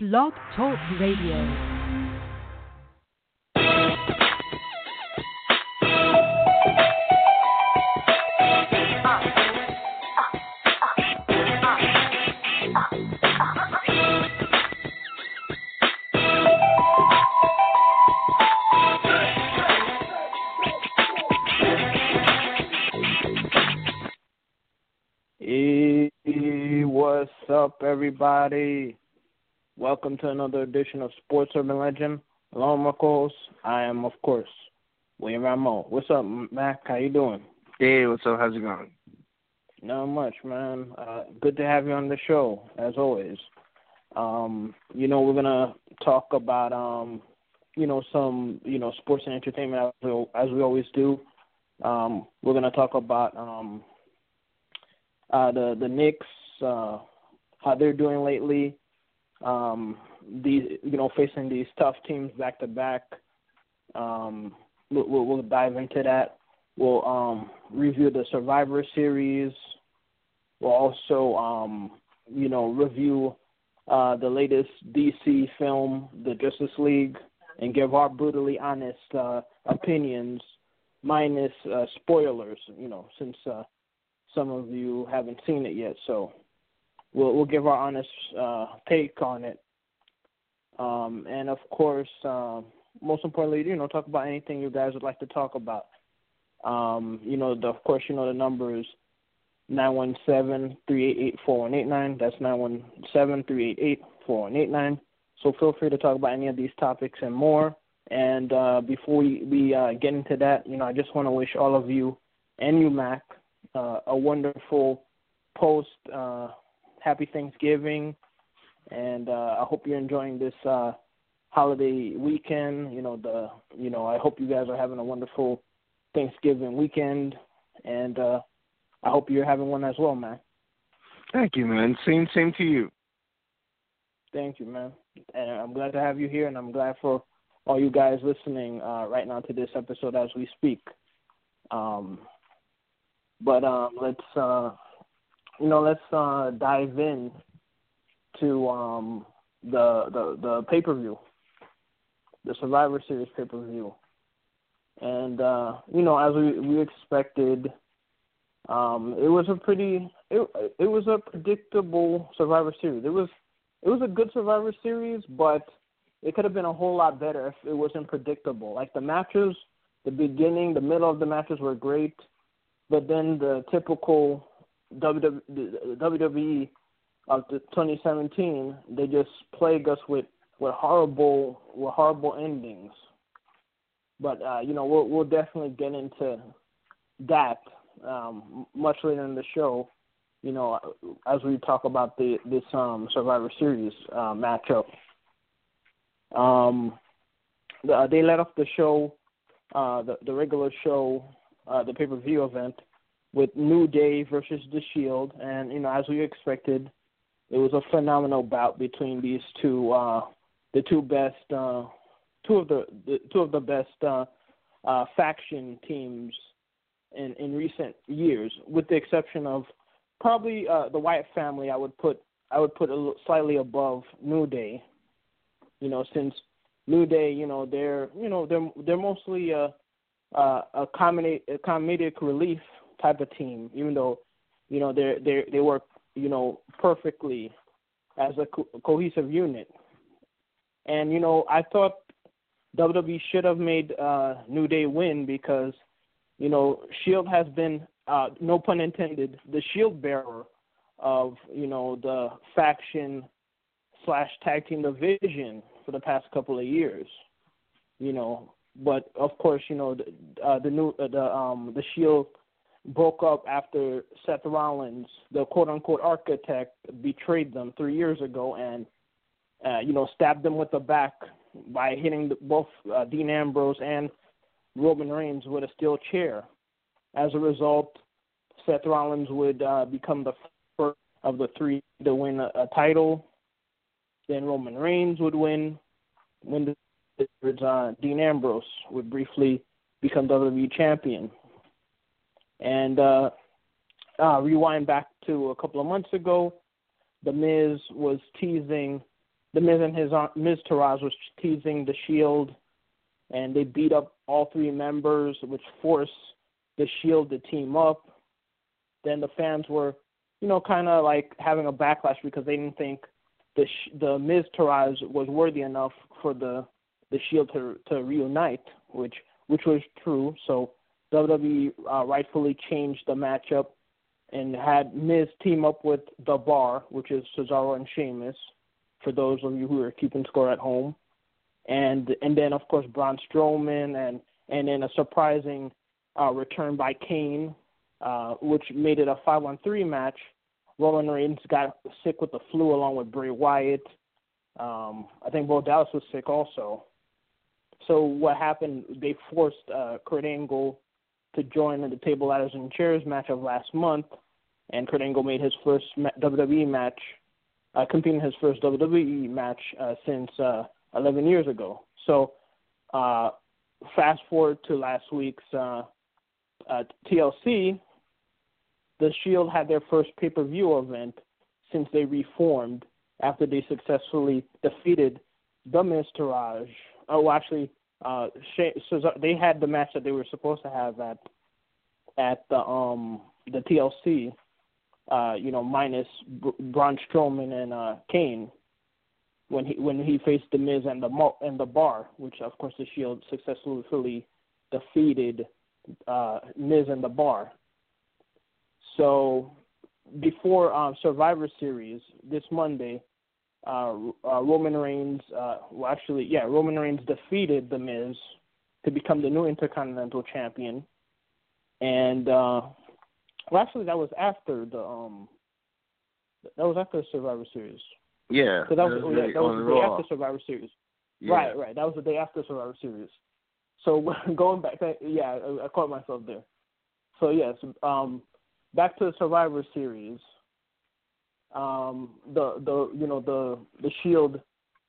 Blog Talk Radio. Hey, what's up, everybody? Welcome to another edition of Sports Urban Legend. Along my co-host, I am, of course, William Rameau. What's up, Mac? How you doing? Hey, what's up? How's it going? Not much, man. Uh, good to have you on the show, as always. Um, you know, we're gonna talk about, um, you know, some, you know, sports and entertainment as we, as we always do. Um, we're gonna talk about um, uh, the the Knicks, uh, how they're doing lately. Um, these, you know, facing these tough teams back to back. Um, we'll, dive into that. We'll um, review the Survivor Series. We'll also, um, you know, review uh, the latest DC film, The Justice League, and give our brutally honest uh, opinions, minus uh, spoilers. You know, since uh, some of you haven't seen it yet, so we'll we'll give our honest uh, take on it. Um, and of course, um, most importantly, you know, talk about anything you guys would like to talk about. Um, you know, the, of course, you know the number is nine one seven three eight eight four one eight nine. That's nine one seven three eight eight four one eight nine. So feel free to talk about any of these topics and more. And uh, before we, we uh, get into that, you know, I just want to wish all of you and you, Mac, uh, a wonderful post uh, Happy Thanksgiving, and uh, I hope you're enjoying this uh, holiday weekend. You know the you know I hope you guys are having a wonderful Thanksgiving weekend, and uh, I hope you're having one as well, man. Thank you, man. Same, same to you. Thank you, man. And I'm glad to have you here, and I'm glad for all you guys listening uh, right now to this episode as we speak. Um, but um, let's uh, you know let's uh, dive in to um, the the the pay per view, the Survivor Series pay per view, and uh, you know as we we expected, um, it was a pretty it it was a predictable Survivor Series. It was it was a good Survivor Series, but it could have been a whole lot better if it wasn't predictable. Like the matches, the beginning, the middle of the matches were great but then the typical WWE of the 2017, they just plague us with with horrible with horrible endings. But uh, you know, we'll we'll definitely get into that um, much later in the show. You know, as we talk about the this um, Survivor Series uh, matchup. Um, the, they let off the show, uh, the the regular show uh, the pay per view event with New Day versus The Shield, and you know as we expected, it was a phenomenal bout between these two, uh, the two best, uh, two of the, the two of the best uh, uh, faction teams in in recent years, with the exception of probably uh, the Wyatt family. I would put I would put a little, slightly above New Day. You know, since New Day, you know, they're you know they're they're mostly uh, uh, a comedy a comedic relief type of team, even though you know they they they work you know perfectly as a co- cohesive unit. And you know I thought WWE should have made uh, New Day win because you know Shield has been uh, no pun intended the shield bearer of you know the faction slash tag team division for the past couple of years. You know, but of course, you know the uh, the new uh, the um the Shield broke up after Seth Rollins, the quote unquote architect, betrayed them three years ago and uh, you know stabbed them with the back by hitting both uh, Dean Ambrose and Roman Reigns with a steel chair. As a result, Seth Rollins would uh, become the first of the three to win a, a title. Then Roman Reigns would win, win the uh, Dean Ambrose would briefly become WWE champion. And uh, uh, rewind back to a couple of months ago, The Miz was teasing the Miz and his aunt, Miz Taraj was teasing the Shield, and they beat up all three members, which forced the Shield to team up. Then the fans were, you know, kind of like having a backlash because they didn't think the the Miz Taraj was worthy enough for the the Shield to to reunite, which which was true. So WWE uh, rightfully changed the matchup and had Miz team up with The Bar, which is Cesaro and Sheamus, for those of you who are keeping score at home, and and then of course Braun Strowman and and then a surprising uh, return by Kane, uh, which made it a five on three match. Roman Reigns got sick with the flu along with Bray Wyatt. Um, I think Bo Dallas was sick also. So what happened? They forced uh, Kurt Angle to join in the table ladders and chairs match of last month, and Kurt Angle made his first WWE match, uh, competing his first WWE match uh, since uh, 11 years ago. So, uh, fast forward to last week's uh, uh, TLC, the Shield had their first pay-per-view event since they reformed after they successfully defeated the Miz. Oh, actually, uh, they had the match that they were supposed to have at at the um the TLC, uh, you know, minus Braun Strowman and uh, Kane when he when he faced the Miz and the and the Bar, which of course the Shield successfully defeated uh, Miz and the Bar. So before um, Survivor Series this Monday, uh, uh, Roman Reigns, uh, well, actually, yeah, Roman Reigns defeated The Miz to become the new Intercontinental Champion, and uh, well, actually, that was after the um, that was after Survivor Series. Yeah, so that was, was, yeah, that was the day Raw. after Survivor Series. Yeah. Right, right. That was the day after Survivor Series. So going back, yeah, I, I caught myself there. So yes, um, back to the Survivor Series um, the the you know the the Shield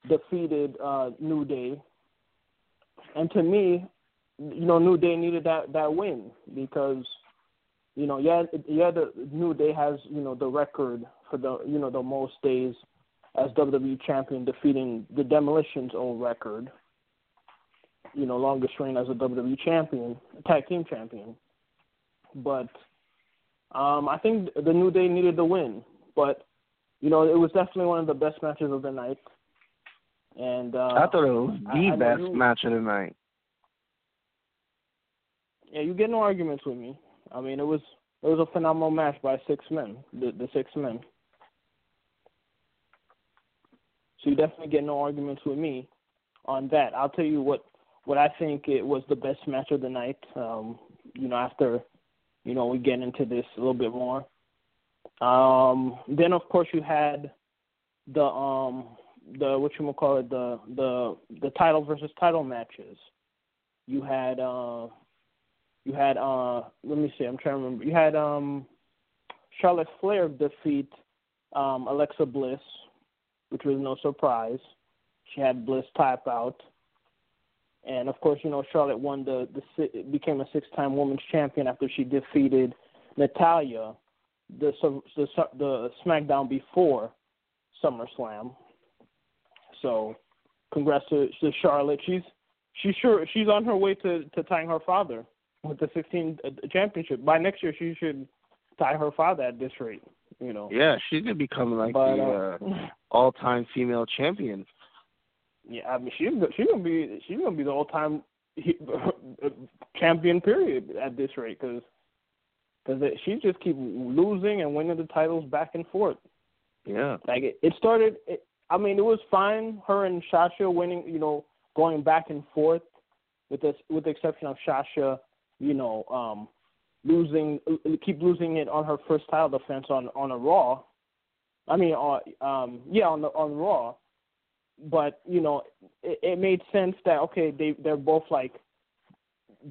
defeated uh, New Day, and to me, you know New Day needed that that win because you know yeah yeah the New Day has you know the record for the you know the most days as WWE champion defeating the Demolition's old record. You know longest reign as a WWE champion, tag team champion, but um, I think the New Day needed the win, but you know, it was definitely one of the best matches of the night. And uh, I thought it was the I, I best you, match of the night. Yeah, you get no arguments with me. I mean, it was it was a phenomenal match by six men, the the six men. So you definitely get no arguments with me on that. I'll tell you what what I think it was the best match of the night. Um, you know, after you know we get into this a little bit more. Um, then of course you had the um the what you call it the the the title versus title matches. You had uh you had uh let me see I'm trying to remember you had um Charlotte Flair defeat um Alexa Bliss, which was no surprise. She had Bliss tap out. And of course, you know Charlotte won the the became a six-time women's champion after she defeated Natalya the the the SmackDown before SummerSlam. So, congrats to, to Charlotte. She's she's sure she's on her way to to tying her father with the 16 uh, championship. By next year, she should tie her father at this rate. You know. Yeah, she's gonna become like but, the uh, uh, all-time female champion. Yeah, I mean she's she's gonna be she's gonna be the all-time champion period at this rate because because she just keep losing and winning the titles back and forth. Yeah, like it, it started. It, I mean, it was fine. Her and Sasha winning, you know, going back and forth, with this, with the exception of Sasha, you know, um, losing, keep losing it on her first title defense on on a Raw. I mean, on um, yeah, on the on Raw. But you know, it, it made sense that okay, they they're both like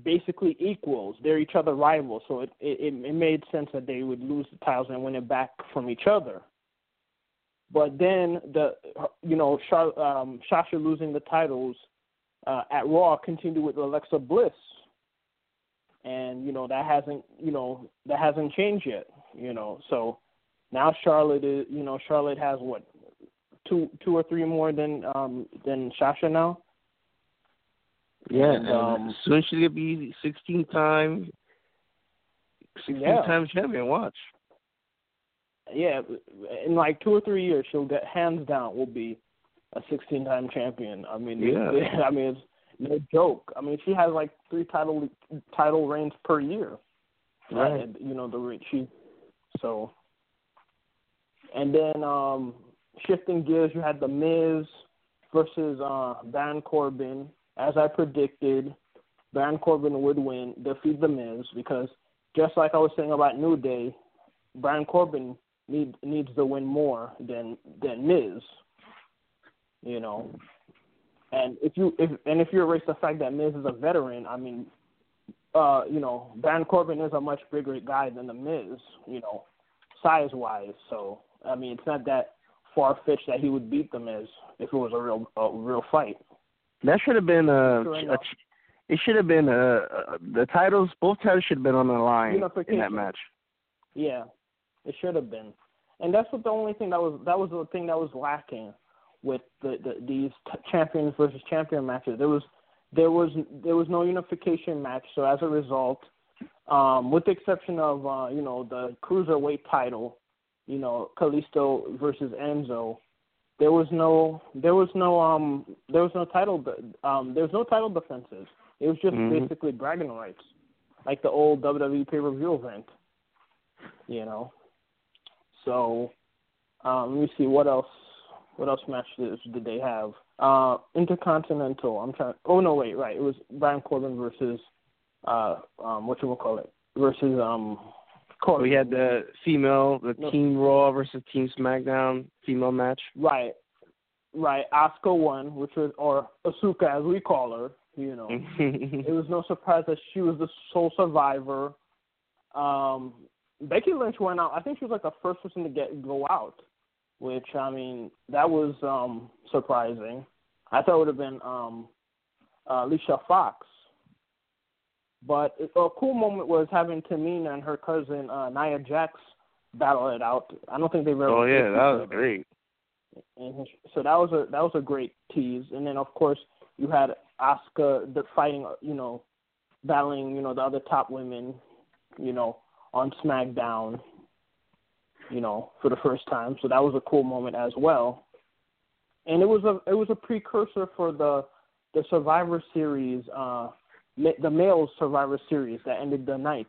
basically equals. They're each other rivals, so it, it it made sense that they would lose the titles and win it back from each other. But then the you know Char, um, Sasha losing the titles uh, at Raw continued with Alexa Bliss, and you know that hasn't you know that hasn't changed yet. You know, so now Charlotte is you know Charlotte has what two two or three more than um than Sasha now. Yeah, And, um, soon gonna be sixteen time, sixteen Yeah. time champion. Watch. Yeah, in like two or three years, she'll get hands down will be a 16 time champion. I mean, Yeah. I mean it's no joke. I mean, she has like three title title reigns per year. Right. And, you know the she so. And then um shifting gears, you had the Miz versus uh Baron Corbin. As I predicted, Baron Corbin would win, defeat the Miz because just like I was saying about New Day, Baron Corbin need, needs to win more than than Miz. You know, and if you if and if you erase the fact that Miz is a veteran, I mean, uh, you know, Baron Corbin is a much bigger guy than the Miz. You know, size wise. So I mean, it's not that far fetched that he would beat the Miz if it was a real a real fight. That should have been a. A it should have been a, a the titles. Both titles should have been on the line in that match. Yeah, it should have been, and that's what the only thing that was that was the thing that was lacking with the, the these t- champions versus champion matches. There was there was there was no unification match, so as a result, um, with the exception of uh, you know the cruiserweight title, you know Kalisto versus Enzo, there was no there was no um there was no title um there was no title defenses. It was just Mhm. basically bragging rights, like the old WWE pay per view event you know. So um, let me see what else. What else matches did they have? Uh, Intercontinental. I'm trying. Oh no, wait, right. It was Baron Corbin versus uh, um, what you call it versus um. Corbin. We had the female, the No. Team Raw versus Team SmackDown female match. right, right. Asuka won, which was or Asuka as we call her. You know, it was no surprise that she was the sole survivor. Um, Becky Lynch went out. I think she was like the first person to get go out, which I mean that was um surprising. I thought it would have been um uh, Alicia Fox. But a cool moment was having Tamina and her cousin uh, Nia Jax battle it out. I don't think they've ever. oh yeah, that was other. great. And so that was a that was a great tease. And then of course you had Asuka the fighting, you know, battling, you know, the other top women, you know, on SmackDown, you know, for the first time. So that was a cool moment as well. And it was a it was a precursor for the the Survivor Series, uh, the male Survivor Series that ended the night.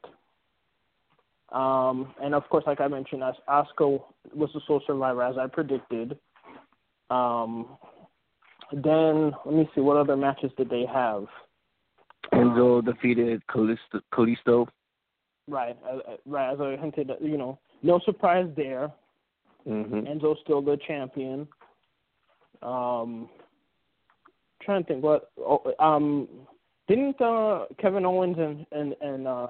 Um, and of course, like I mentioned, as Asuka was the sole survivor, as I predicted. Um, then let me see what other matches did they have. Enzo defeated Kalisto. Kalisto. Right, uh, uh, right. As I hinted, you know, no surprise there. hmm Enzo's still the champion. Um, trying to think what. Oh, um, didn't uh, Kevin Owens and and and uh,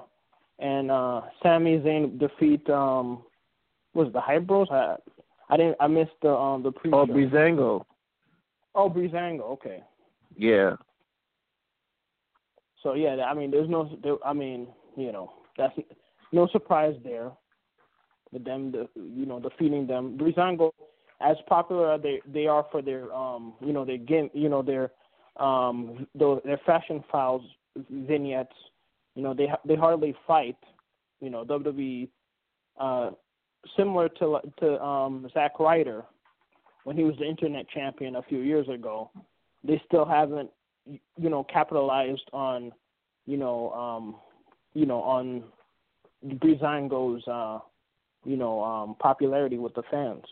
and uh, Sami Zayn defeat um, was the Hype Bros? I I didn't. I missed the um the pre. Oh, Breezango. Oh, Breezango. Okay. Yeah. So yeah, I mean, there's no. There, I mean, you know, that's no surprise there. With them, the, you know, defeating them. Breezango, as popular as they they are for their um, you know, their game, you know, their um, their, their fashion files vignettes. You know, they they hardly fight. You know, WWE, uh, similar to to um Zack Ryder when he was the internet champion a few years ago. They still haven't you know capitalized on you know um you know on Breezango's uh you know um popularity with the fans.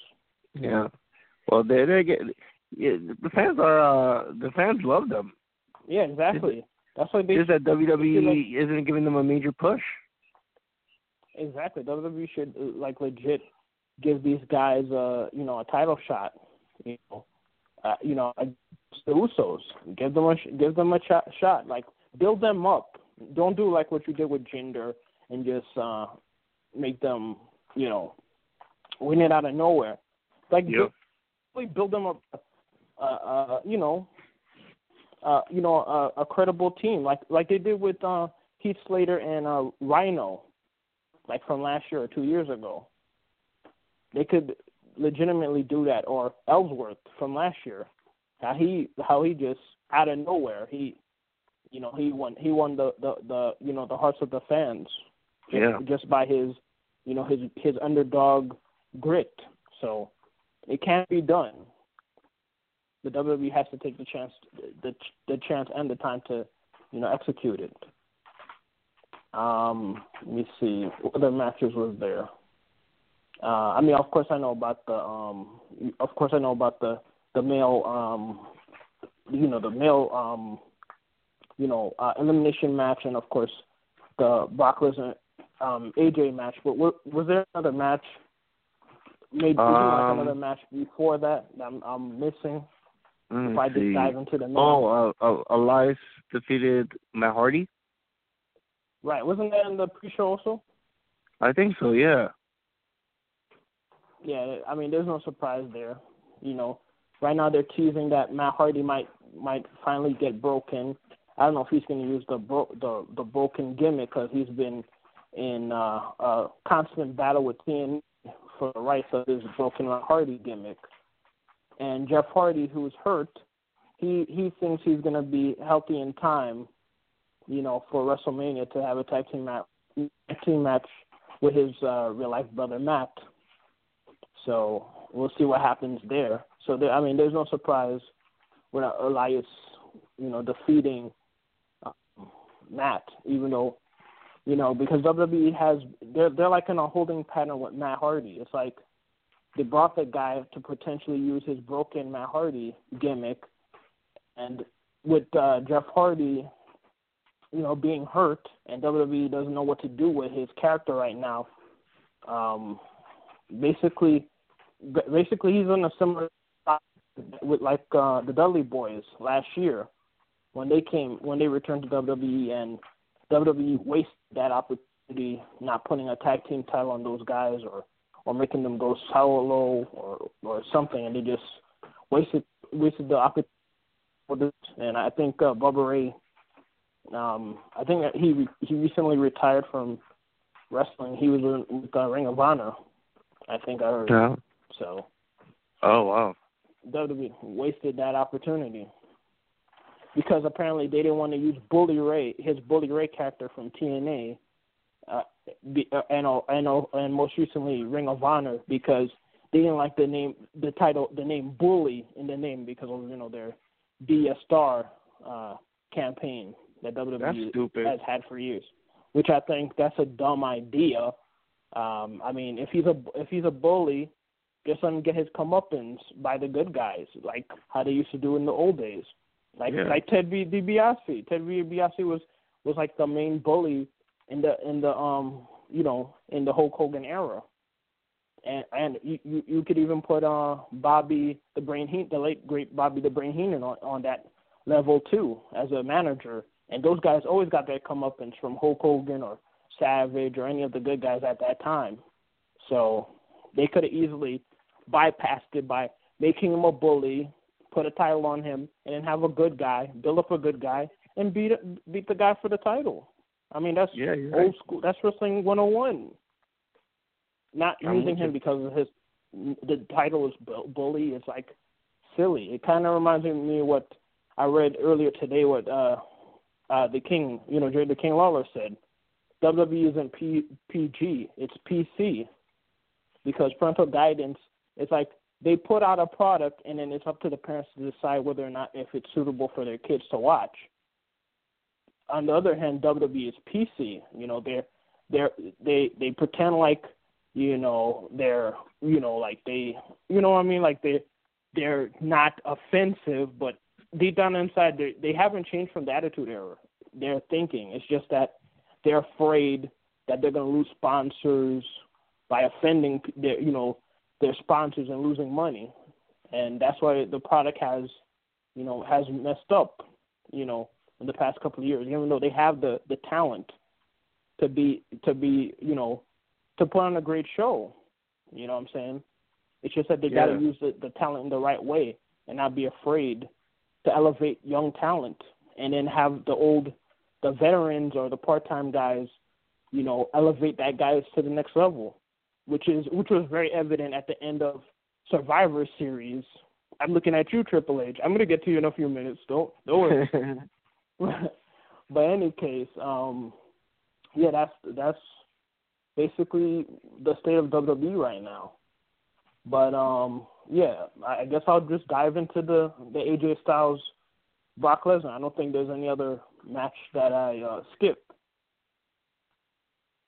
Yeah. Well, they they get yeah, the fans are uh the fans love them. Yeah, exactly. That's why they Just that WWE isn't giving them a major push. exactly WWE should uh, like legit give these guys uh you know a title shot. You know, uh, you know the Usos. Give them a sh- give them a ch- shot. Like build them up. Don't do like what you did with Jinder and just uh make them you know win it out of nowhere. Like Yep. really build them up. Uh, uh, you know, uh, you know, a, a credible team like like they did with uh, Heath Slater and uh, Rhino, like from last year or two years ago. They could legitimately do that, or Ellsworth from last year, how he how he just out of nowhere he, you know, he won he won the the the you know the hearts of the fans, just, Yeah. just by his, you know, his his underdog grit. So it can't be done. The WWE has to take the chance, the the chance and the time to, you know, execute it. Um, let me see what other matches was there. Uh, I mean, of course, I know about the, um, of course, I know about the the male, um, you know, the male, um, you know, uh, elimination match, and of course, the Brock Lesnar, um, AJ match. But was, was there another match? Maybe there like Um, another match before that that I'm, I'm missing. Let If I me just dive into the name. Oh, uh, uh, Elias defeated Matt Hardy. Right, wasn't that in the pre-show also? I think so. Yeah. Yeah, I mean, there's no surprise there. You know, right now they're teasing that Matt Hardy might might finally get broken. I don't know if he's going to use the bro- the the broken gimmick because he's been in uh, a constant battle with TNA for the rights of his broken Matt Hardy gimmick. And Jeff Hardy, who's hurt, he he thinks he's going to be healthy in time, you know, for WrestleMania to have a tag team match team match with his uh, real life brother Matt. So we'll see what happens there. So there, I mean, there's no surprise uh, Elias, you know, defeating uh, Matt, even though, you know, because WWE has they're they're like in a holding pattern with Matt Hardy. It's like they brought the guy to potentially use his broken Matt Hardy gimmick, and with uh, Jeff Hardy, you know, being hurt, and WWE doesn't know what to do with his character right now. Um, basically, basically he's in a similar with like uh, the Dudley Boys last year when they came when they returned to WWE and WWE wasted that opportunity not putting a tag team title on those guys or or making them go solo or or something and they just wasted wasted the opportunity and I think uh, Bubba Ray um I think that he he recently retired from wrestling. He was with uh, Ring of Honor. I think I heard. Yeah. So Oh wow. WWE wasted that opportunity because apparently they didn't want to use Bully Ray, his Bully Ray character from TNA, be, uh, and uh, and uh, and most recently Ring of Honor because they didn't like the name, the title, the name Bully in the name because of you know their Be a Star uh, campaign that WWE has had for years, which I think that's a dumb idea. Um, I mean, if he's a if he's a bully, just let him get his comeuppance by the good guys, like how they used to do in the old days. Like Yeah. like Ted B- DiBiase. Ted B- DiBiase was was like the main bully in the in the um you know in the Hulk Hogan era. And and you you, could even put uh Bobby the Brain Heenan, the late great Bobby the Brain Heenan on on that level too as a manager. And those guys always got their comeuppance from Hulk Hogan or Savage or any of the good guys at that time. So they could have easily bypassed it by making him a bully, put a title on him, and then have a good guy, build up a good guy, and beat beat the guy for the title. I mean that's Yeah, old right. school. That's wrestling 101. Not I'm using him you. because of his the title is bu- bully. It's like silly. It kind of reminds me of what I read earlier today. What uh, uh, the King, you know, Jerry the King Lawler said. WWE isn't P- PG. It's PC because parental guidance. It's like they put out a product and then it's up to the parents to decide whether or not if it's suitable for their kids to watch. On the other hand, WWE is PC. You know, they're they're they they pretend like you know they're you know like they you know what I mean like they they're not offensive, but deep down inside they they haven't changed from the attitude era. Their thinking. It's just that they're afraid that they're going to lose sponsors by offending their you know their sponsors and losing money, and that's why the product has you know has messed up you know in the past couple of years, even though they have the the talent to be to be you know to put on a great show. You know what I'm saying? It's just that they got to use the, the talent in the right way and not be afraid to elevate young talent, and then have the old the veterans or the part time guys, you know, elevate that guys to the next level, which is which was very evident at the end of Survivor Series. I'm looking at you, Triple H. I'm gonna get to you in a few minutes. Don't don't worry. but in any case, um, yeah, that's that's basically the state of WWE right now. But um, yeah, I guess I'll just dive into the the AJ Styles Brock Lesnar. I don't think there's any other match that I uh, skipped.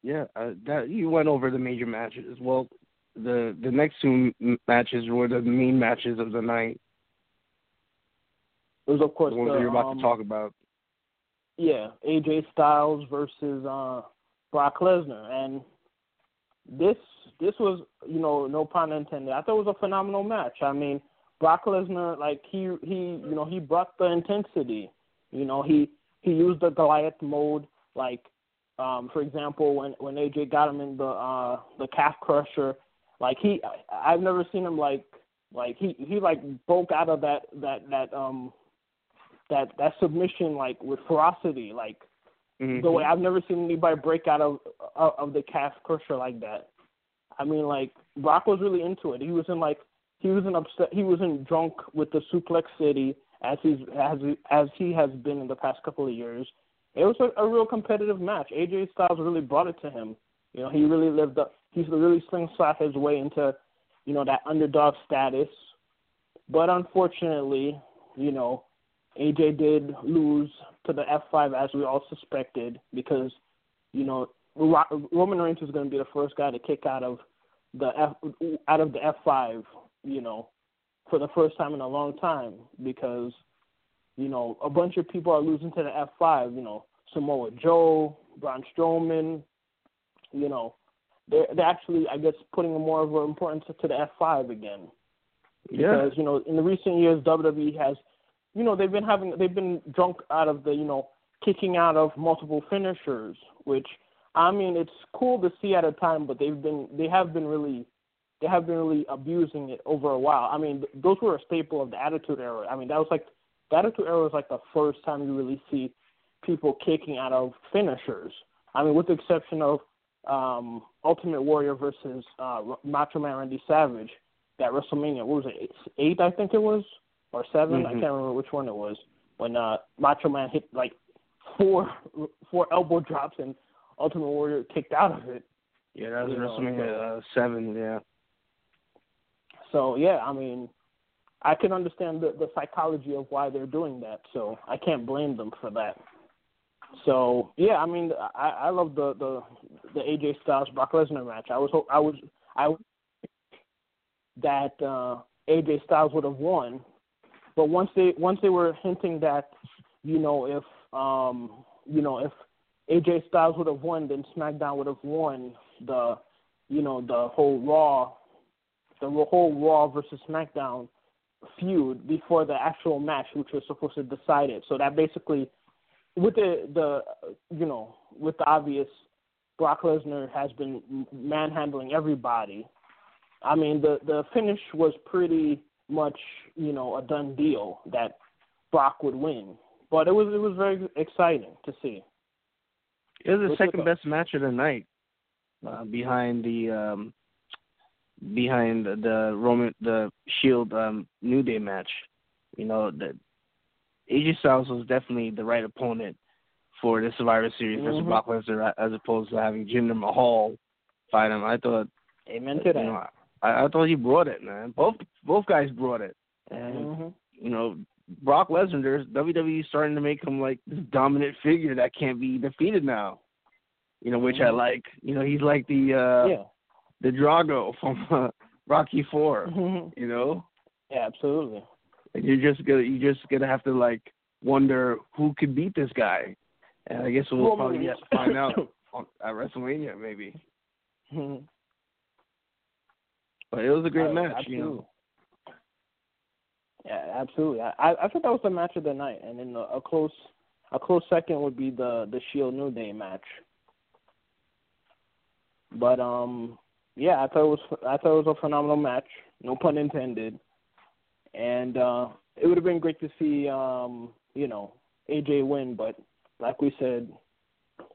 Yeah, uh, that you went over the major matches. Well, the the next two matches were the main matches of the night. It was of course the ones the, you're about um, to talk about. Yeah, AJ Styles versus uh, Brock Lesnar, and this this was you know no pun intended. I thought it was a phenomenal match. I mean, Brock Lesnar like he he you know he brought the intensity. You know he he used the Goliath mode like um for example when when AJ got him in the uh the calf crusher like he I, I've never seen him like like he he like broke out of that that that um that that submission like with ferocity like Mm-hmm. the way I've never seen anybody break out of of, of the calf crusher like that. I mean, like Brock was really into it. He was in like he was in upset. He was in drunk with the Suplex City as he's as as he has been in the past couple of years. It was a, a real competitive match. AJ Styles really brought it to him. You know, he really lived up. He's really slingshot his way into, you know, that underdog status. But unfortunately, you know, AJ did lose to the F5 as we all suspected because, you know, Roman Reigns was going to be the first guy to kick out of the F out of the F5, you know, for the first time in a long time because, you know, a bunch of people are losing to the F5. You know, Samoa Joe, Braun Strowman, you know, they're they're actually I guess putting more of an importance to the F5 again. Yeah. Because you know, in the recent years, WWE has you know they've been having they've been drunk out of the you know kicking out of multiple finishers, which I mean it's cool to see at a time, but they've been they have been really they have been really abusing it over a while. I mean those were a staple of the Attitude Era. I mean that was like the Attitude Era was like the first time you really see people kicking out of finishers. I mean with the exception of um Ultimate Warrior versus uh Macho Man Randy Savage that WrestleMania what was it eight I think it was or 7 Mm-hmm. I can't remember which one it was when uh Macho Man hit like four four elbow drops and Ultimate Warrior kicked out of it. Yeah, that was WrestleMania uh, seven. Yeah. So yeah, I mean, I can understand the the psychology of why they're doing that. So I can't blame them for that. So yeah, I mean, I I love the the the AJ Styles Brock Lesnar match. I was I was I that uh AJ Styles would have won, but once they once they were hinting that you know if um you know if AJ Styles would have won, then SmackDown would have won the you know the whole Raw the whole Raw versus SmackDown feud before the actual match, which was supposed to decide it. So that basically, with the the you know with the obvious, Brock Lesnar has been manhandling everybody. I mean the the finish was pretty much you know a done deal that Brock would win, but it was it was very exciting to see. It was the What's second best match of the night, uh, behind the um, behind the Roman the Shield um, New Day match. You know that AJ Styles was definitely the right opponent for the Survivor Series versus Mhm. Brock Lesnar, as opposed to having Jinder Mahal fight him. I thought, Amen to that. know, I, I thought he brought it, man. Both both guys brought it, and hmm you know, Brock Lesnar, WWE starting to make him like this dominant figure that can't be defeated now. You know, which I Mhm. like. You know, he's like the uh Yeah. the Drago from uh, Rocky 4 Mhm. You know, Yeah, absolutely. and you're just gonna you're just gonna have to like wonder who could beat this guy, and I guess we'll probably Reigns. get to find out on, at WrestleMania maybe. But it was a great Uh, match, you know. Yeah, absolutely. I I that was the match of the night, and then a, a close a close second would be the the Shield New Day match. But um, yeah, I thought it was I thought it was a phenomenal match. No pun intended. And uh, it would have been great to see um, you know AJ win, but like we said,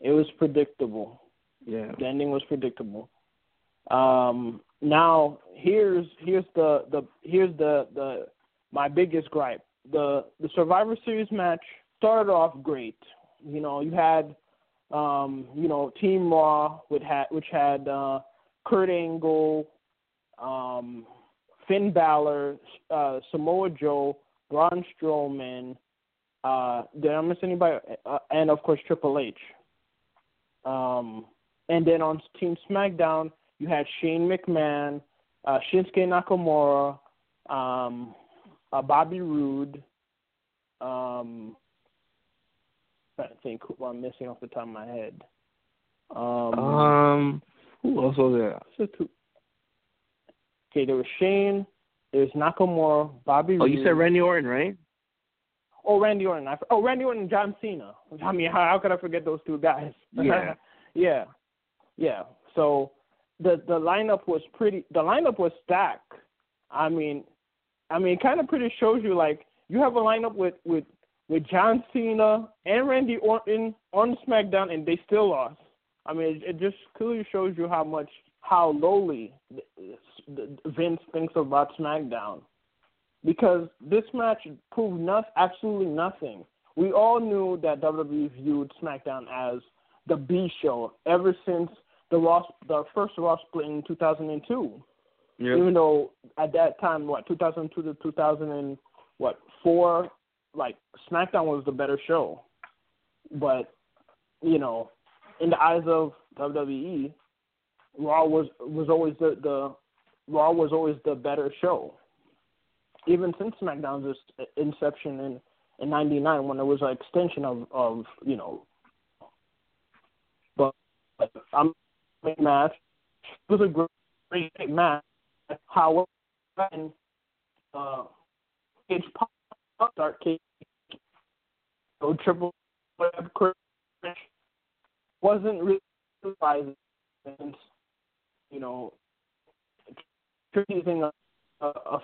it was predictable. Yeah. The ending was predictable. Um, now here's here's the the here's the the my biggest gripe. The the Survivor Series match started off great. You know, you had um, you know, Team Raw which had which had uh Kurt Angle, um, Finn Balor, uh, Samoa Joe, Braun Strowman, uh, did I miss anybody? Uh, and of course Triple H. Um, and then on Team SmackDown, you had Shane McMahon, uh, Shinsuke Nakamura, um, uh, Bobby Roode. Um, I think who I'm missing off the top of my head. Um, Um, who else was there? Okay, there was Shane. There's Nakamura, Bobby. Oh, you said Randy Orton, right? Oh, Randy Orton. I, oh, Randy Orton and John Cena. I mean, how, how could I forget those two guys? Yeah. yeah, yeah. So the the lineup was pretty. The lineup was stacked. I mean, I mean, it kind of pretty shows you like you have a lineup with with with John Cena and Randy Orton on SmackDown, and they still lost. I mean, it, it just clearly shows you how much how lowly Vince thinks about SmackDown because this match proved not, absolutely nothing. We all knew that WWE viewed SmackDown as the B show ever since the Raw, the first Raw split in 2002. Yep. Even though at that time, what 2002 to 2000 and what four, like SmackDown was the better show, but you know, in the eyes of WWE, Raw was was always the the Raw was always the better show even since SmackDown's inception in in '99, when it was an extension of of you know, but, but I'm great match. It was a great, great match. However, and, uh, Cage pop start Cage, so Triple Web wasn't really surprising. You know, treating a, a, a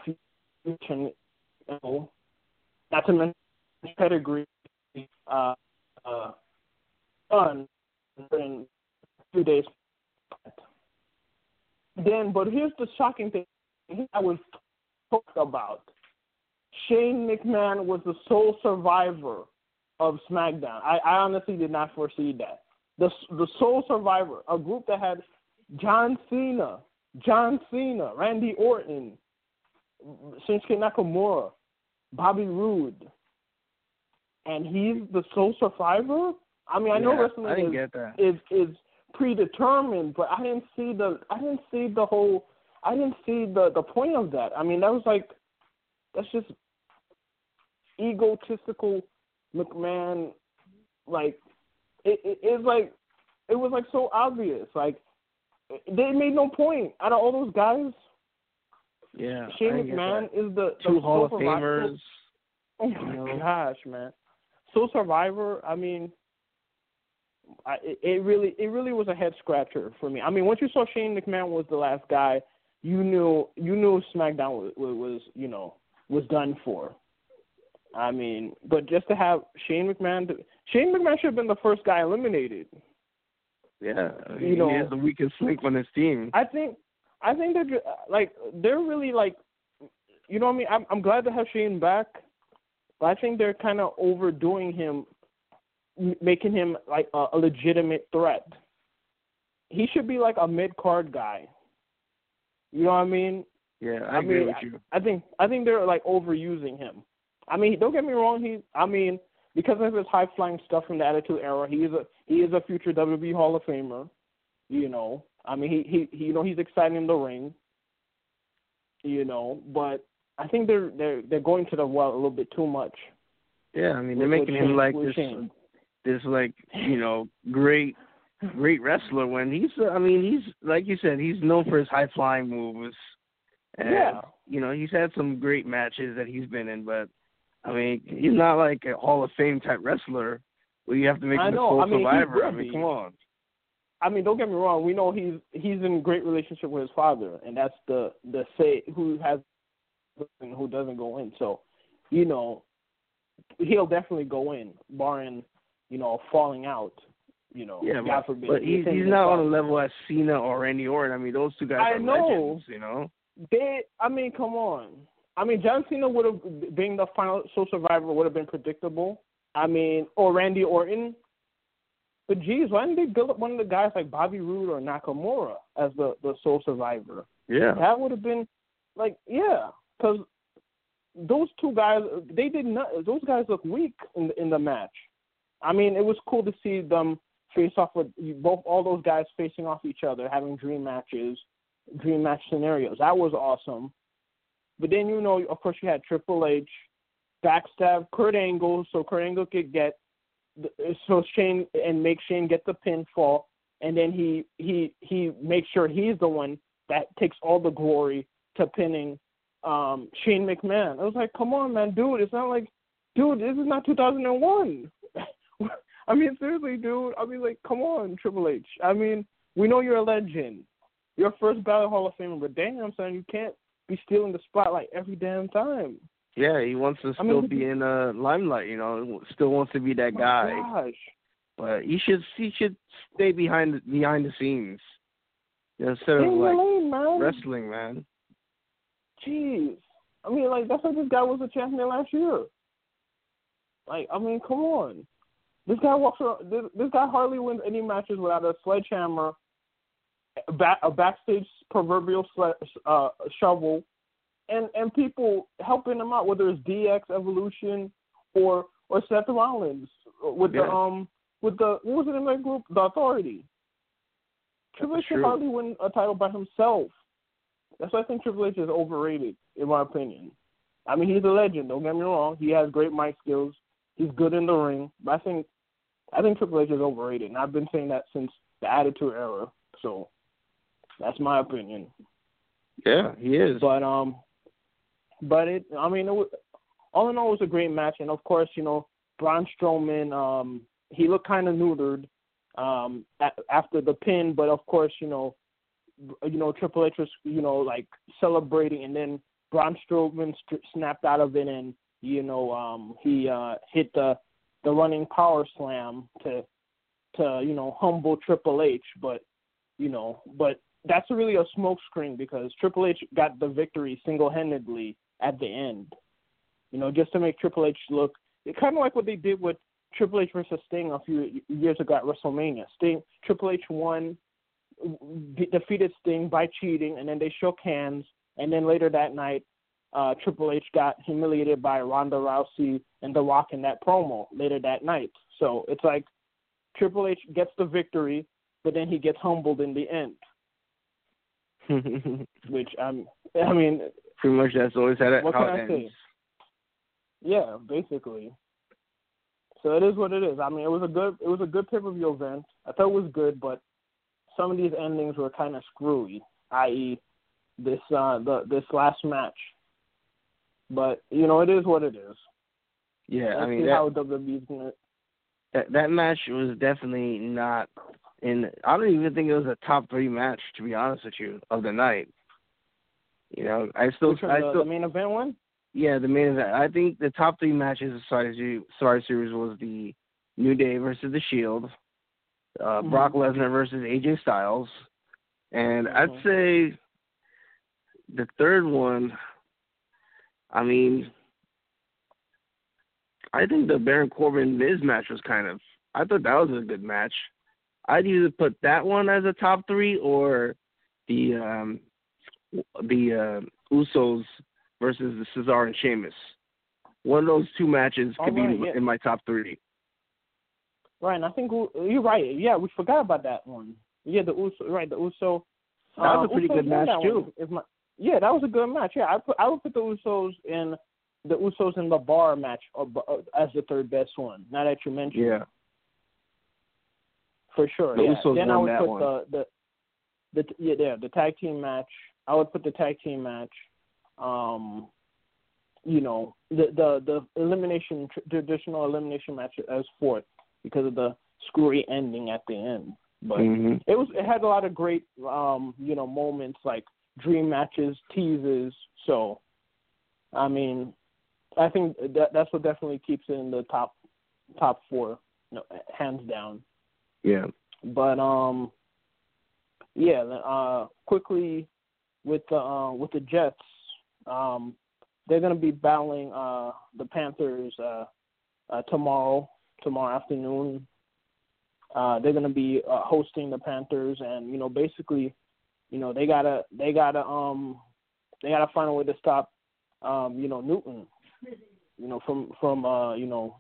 and you know, not to mention pedigree uh uh done in two days. Then but here's the shocking thing I was talked about. Shane McMahon was the sole survivor of SmackDown. I, I honestly did not foresee that. The the sole survivor, a group that had John Cena, John Cena, Randy Orton, Shinsuke Nakamura, Bobby Roode, and he's the sole survivor. I mean, I know Yeah, wrestling I didn't is, get that. is is predetermined, but I didn't see the I didn't see the whole I didn't see the the point of that. I mean, that was like that's just egotistical McMahon. Like it, it it's like it was like so obvious. Like they made no point out of all those guys. Yeah. Shane McMahon is the, the Two Hall of. Famers. Oh my you know. gosh, man! So Survivor, I mean, I, it, it really, it really was a head scratcher for me. I mean, once you saw Shane McMahon was the last guy, you knew, you knew SmackDown was, was, you know, was done for. I mean, but just to have Shane McMahon, to, Shane McMahon should have been the first guy eliminated. Yeah. You know- he is the weakest link on his team. I think, I think they're like they're really like, you know what I mean. I'm I'm glad to have Shane back, but I think they're kind of overdoing him, making him like a, a legitimate threat. He should be like a mid card guy. You know what I mean? Yeah, I, I agree mean, with you. I think I think they're like overusing him. I mean, don't get me wrong. He, I mean, because of his high flying stuff from the Attitude Era, he is a he is a future WWE Hall of Famer. You know, I mean, he he, he you know he's exciting in the ring. You know, but I think they're they're they're going to the well a little bit too much. Yeah, I mean they're making him like this. This like you know great great wrestler when he's uh, I mean he's like you said he's known for his high flying moves. And, Yeah. You know he's had some great matches that he's been in, but I mean he's not like a Hall of Fame type wrestler where you have to make I him a know, sole I mean, survivor. I mean come on. I mean, don't get me wrong. We know he's he's in great relationship with his father, and that's the the say who has and who doesn't go in. So, you know, he'll definitely go in, barring you know falling out. you know, Yeah, God but, forbid. but he's he's not on the level as Cena or Randy Orton. I mean, those two guys I are know. legends. You know. They, I mean, come on. I mean, John Cena would have being the final Sole Survivor would have been predictable. I mean, or Randy Orton. But geez, why didn't they build up one of the guys like Bobby Roode or Nakamura as the the Sole Survivor? Yeah. That would have been like, yeah, because those two guys, they did not. Those guys look weak in the, in the match. I mean, it was cool to see them face off with both all those guys facing off each other, having dream matches, dream match scenarios. That was awesome. But then you know, of course, you had Triple H backstab Kurt Angle, so Kurt Angle could get so Shane and make Shane get the pinfall, and then he he he makes sure he's the one that takes all the glory to pinning um Shane McMahon. I was like, come on, man, dude, it's not like, dude, this is not 2001. I mean, seriously, dude. I mean, like, come on, Triple H. I mean, we know you're a legend. You're first ballot Hall of Famer, but damn, son, you can't be stealing the spotlight every damn time. Yeah, he wants to I still mean, be in the limelight. You know, still wants to be that Oh, guy. Gosh. But he should he should stay behind the, behind the scenes you know, instead of like lane, man. wrestling, man. Jeez. I mean, like that's why this guy was a champion last year. Like, I mean, come on. This guy walks around. This, this guy hardly wins any matches without a sledgehammer, a, back, a backstage proverbial uh, shovel, and and people helping him out, whether it's DX Evolution or or Seth Rollins with the um with the what was it in that group? The Authority. Triple H should hardly win a title by himself. That's why I think Triple H is overrated, in my opinion. I mean, he's a legend. Don't get me wrong. He has great mic skills. He's good in the ring. But I think, I think Triple H is overrated, and I've been saying that since the Attitude Era. So, that's my opinion. Yeah, he is. But um, but it. I mean, it was, all in all, it was a great match, and of course, you know, Braun Strowman. Um, he looked kind of neutered um a- after the pin, but of course, you know, you know, Triple H was, you know, like celebrating, and then Braun Strowman st- snapped out of it, and you know, um, he uh hit the the running power slam to to you know humble Triple H, but you know, but that's really a smokescreen because Triple H got the victory single handedly at the end. You know, just to make Triple H look kind of like what they did with Triple H versus Sting a few years ago at WrestleMania. Sting Triple H won, de- defeated Sting by cheating, and then they shook hands. And then later that night, uh, Triple H got humiliated by Ronda Rousey and The Rock in that promo later that night. So it's like Triple H gets the victory, but then he gets humbled in the end. Which um, I mean, Pretty much that's always how, that, What how can it I say? ends. Yeah, basically. So it is what it is. I mean, it was a good it was a good pay per view event. I thought it was good, but some of these endings were kind of screwy. I.e., this uh the this last match. But you know, it is what it is. Yeah, Let's I mean that, how WWE's gonna. that that match was definitely not in. I don't even think it was a top three match to be honest with you of the night. You know, I still, Which I the, still, the main event one? yeah, the main event. I think the top three matches of Survivor Series, was the New Day versus the Shield, uh, Mhm. Brock Lesnar versus AJ Styles, and I'd Mhm. say the third one. I mean, I think the Baron Corbin Miz match was kind of. I thought that was a good match. I'd either put that one as a top three or the um the uh, Usos versus the Cesaro and Sheamus. One of those two matches could Alright, be yeah. in my top three. Right, and I think you're right. Yeah, we forgot about that one. Yeah, the Uso, right? The Uso. That was uh, a pretty good match, too. If my, yeah, that was a good match. Yeah, I put I would put the Usos in the Usos in the bar match uh, as the third best one. Now that you mention, Yeah. for sure. The yeah. Usos then I would that put one. the the the yeah, yeah the tag team match. I would put the tag team match. Um, you know the the the elimination traditional elimination match as fourth because of the screwy ending at the end. But hmm it was it had a lot of great um you know moments like dream matches teases so i mean i think that that's what definitely keeps it in the top top four no, hands down Yeah. But um, yeah. Uh, quickly with the uh, with the Jets, um, they're gonna be battling uh the Panthers uh, uh tomorrow tomorrow afternoon. Uh, they're gonna be uh, hosting the Panthers, and you know basically, you know they gotta they gotta um they gotta find a way to stop um you know Newton, you know from from uh you know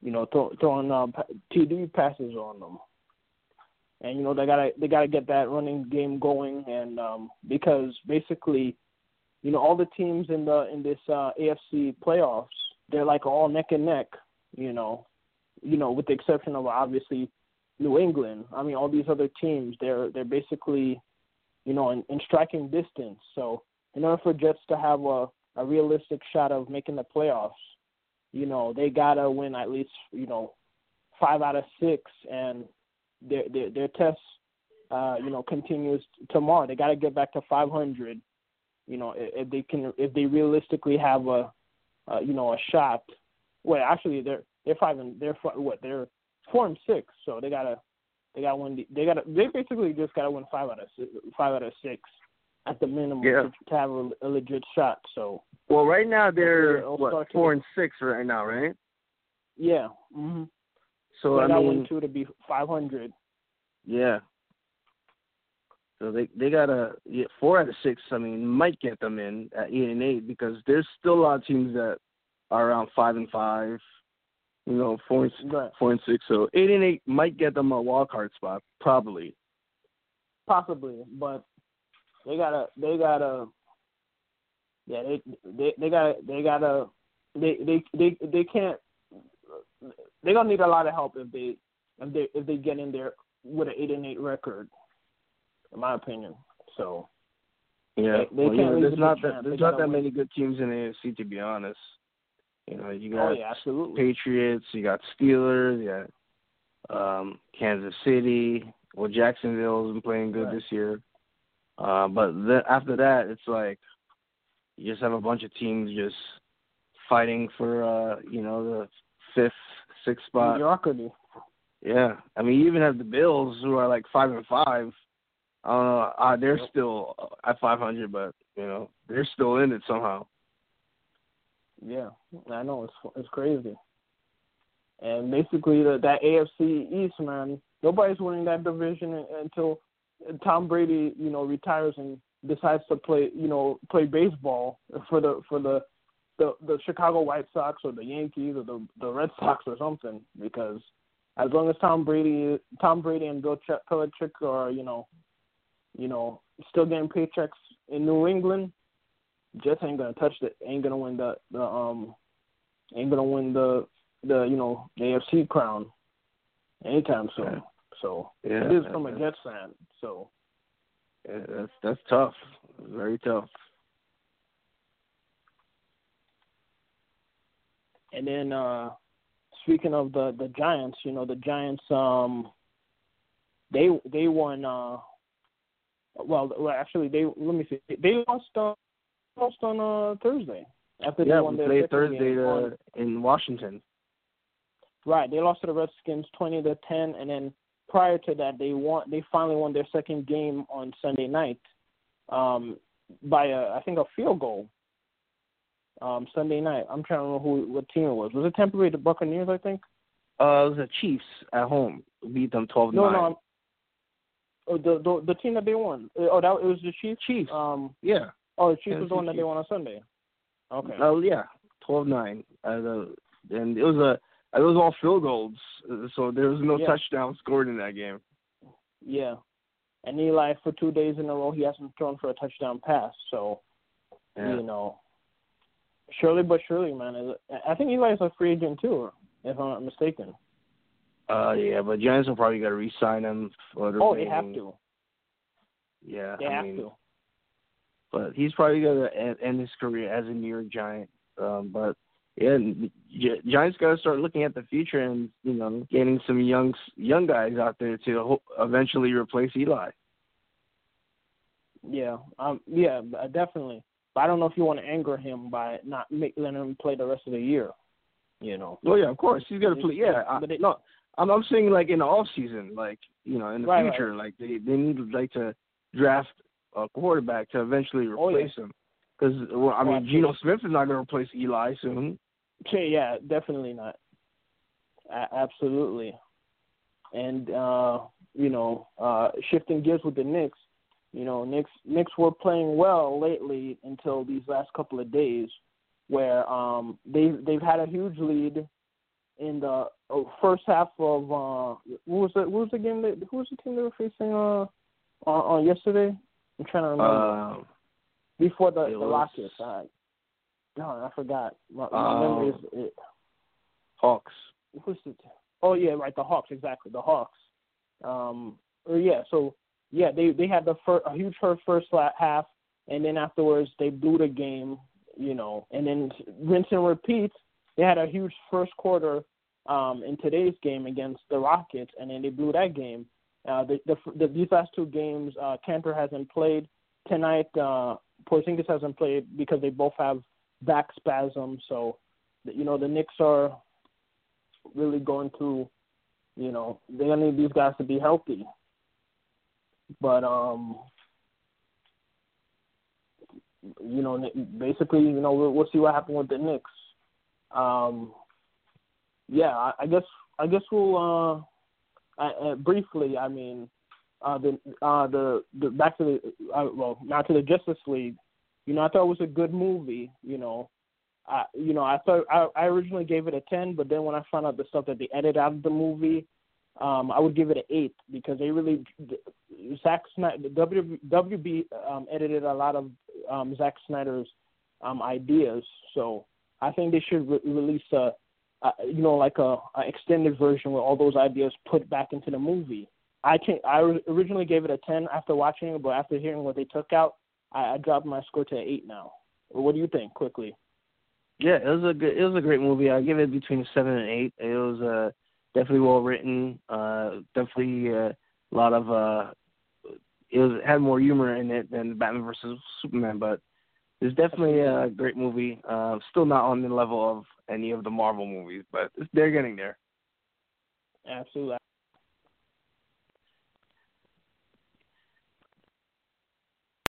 you know throw, throwing uh, TD passes on them and you know they gotta they gotta get that running game going, and um, because basically, you know, all the teams in the in this uh, AFC playoffs, they're like all neck and neck, you know, you know, with the exception of obviously New England. I mean, all these other teams, they're they're basically, you know, in, in striking distance. So in order for Jets to have a a realistic shot of making the playoffs, you know, they gotta win at least you know five out of six, and their their, their test, uh, you know, continues tomorrow. They got to get back to 500. You know, if, if they can, if they realistically have a, uh, you know, a shot. Well, actually, they're they're five and they're what they're four and six, so they gotta they got one. they gotta they basically just gotta win five out of six, five out of six at the minimum yeah. to, to have a, a legit shot. So. Well, right now they're what four and six right now, right? Yeah. hmm so I, I got mean, one two to be five hundred. Yeah. So they they got a yeah, four out of six. I mean, might get them in at eight and eight because there's still a lot of teams that are around five and five. You know, four and right. four and six. So eight and eight might get them a wild card spot, probably. Possibly, but they gotta they gotta yeah they they they gotta they gotta they they they they can't they're gonna need a lot of help if they if they if they get in there with an eight and eight record, in my opinion. So yeah, they, they well, can't you there's not that there's not that win. many good teams in the AFC to be honest. You know, you got Oh yeah, absolutely. Patriots, you got Steelers, you got um, Kansas City. Well, Jacksonville's been playing good Right. this year. Uh, but then after that, it's like you just have a bunch of teams just fighting for uh, you know the fifth, sixth spot. Mediocrity. Yeah, I mean, you even have the Bills who are like five and five. I don't know. Uh, they're still at 500, but you know they're still in it somehow. Yeah, I know it's it's crazy. And basically, the, that AFC East, man, nobody's winning that division until Tom Brady, you know, retires and decides to play, you know, play baseball for the for the the, the Chicago White Sox or the Yankees or the the Red Sox or something. Because as long as Tom Brady, Tom Brady and Bill Ch- Belichick are, you know, you know, still getting paychecks in New England, Jets ain't gonna touch the ain't gonna win the the um ain't gonna win the the you know the AFC crown anytime soon. Yeah. So Yeah, it is from a Jets fan. So Yeah, that's that's tough. Very tough. and then uh speaking of the the Giants, you know the Giants um they they won uh well well actually they let me see they lost uh, lost on uh Thursday after Yeah, they won we second Thursday to, in Washington. Right, they lost to the Redskins twenty to ten, and then prior to that, they won. They finally won their second game on Sunday night, um, by a I think a field goal. Um, Sunday night. I'm trying to remember who what team it was. Was it Tampa Bay the Buccaneers? I think. Uh, it was the Chiefs at home beat them 12 No, 9. no. I'm, oh, the the the team that they won. Uh, Oh, that it was the Chiefs. Chiefs. Um. Yeah. Oh, the Chiefs was the one that they won on Sunday. Okay. Oh yeah, 12 9. Uh, and it was a it was all field goals, so there was no Yeah. touchdown scored in that game. Yeah. And Eli for two days in a row he hasn't thrown for a touchdown pass. So Yeah. you know, surely but surely, man. is- I think Eli's a free agent too, if I'm not mistaken. Uh, yeah, but Giants will probably got to re-sign him for the Oh, they have to. Yeah, They I have mean, to. But he's probably going to end, end his career as a New York Giant. Um, but yeah, Gi- Giants got to start looking at the future and you know getting some young young guys out there to ho- eventually replace Eli. Yeah. Um. Yeah. uh, Definitely. But I don't know if you want to anger him by not make, letting him play the rest of the year. You know. Well, yeah, of course he's got to play. Yeah, I, But it- no, I'm I'm saying like in the off season, like you know, in the Right, future, like they they need like to draft a quarterback to eventually Oh, yeah. replace him. Because well, I Oh, mean, Geno Smith is not going to replace Eli soon. Okay, yeah, definitely not. A- absolutely. And uh, you know, uh shifting gears with the Knicks, you know, Knicks Knicks were playing well lately until these last couple of days where um they they've had a huge lead in the uh, first half of uh who was the who was the game that who was the team they were facing uh on, on yesterday? I'm trying to remember. Uh, Before the, the was- Rockets. Uh, no, I forgot. My, my memory is Um, it, Hawks. who's the oh yeah right the Hawks exactly the Hawks um or yeah so yeah they they had the fir- a huge first first la- half and then afterwards they blew the game you know and then rinse and repeat they had a huge first quarter um in today's game against the Rockets and then they blew that game uh the the, the these last two games uh Kanter hasn't played tonight uh Porzingis hasn't played because they both have back spasms so you know the Knicks are really going through, you know, they're gonna need these guys to be healthy. But um, you know, basically, you know, we'll, we'll see what happens with the Knicks. Um, yeah, I, I guess I guess we'll uh, uh, briefly. I mean, uh, the uh, the the back to the uh, well, not to the Justice League. You know, I thought it was a good movie. You know, I, you know, I thought I, I originally gave it a ten, but then when I found out the stuff that they edited out of the movie, um, I would give it an eight because they really Zack Snyder, W, WB um, edited a lot of um, Zack Snyder's um, ideas, so I think they should re- release a, a, you know, like a, a extended version with all those ideas put back into the movie. I can I originally gave it a ten after watching it, but after hearing what they took out, I, I dropped my score to an eight now. What do you think, quickly? Yeah, it was a good, it was a great movie. I give it between seven and eight. It was uh, definitely well written. Uh, definitely uh, a lot of uh, it was had more humor in it than Batman versus Superman, but it's definitely a great movie. Uh, still not on the level of any of the Marvel movies, but they're getting there. Absolutely,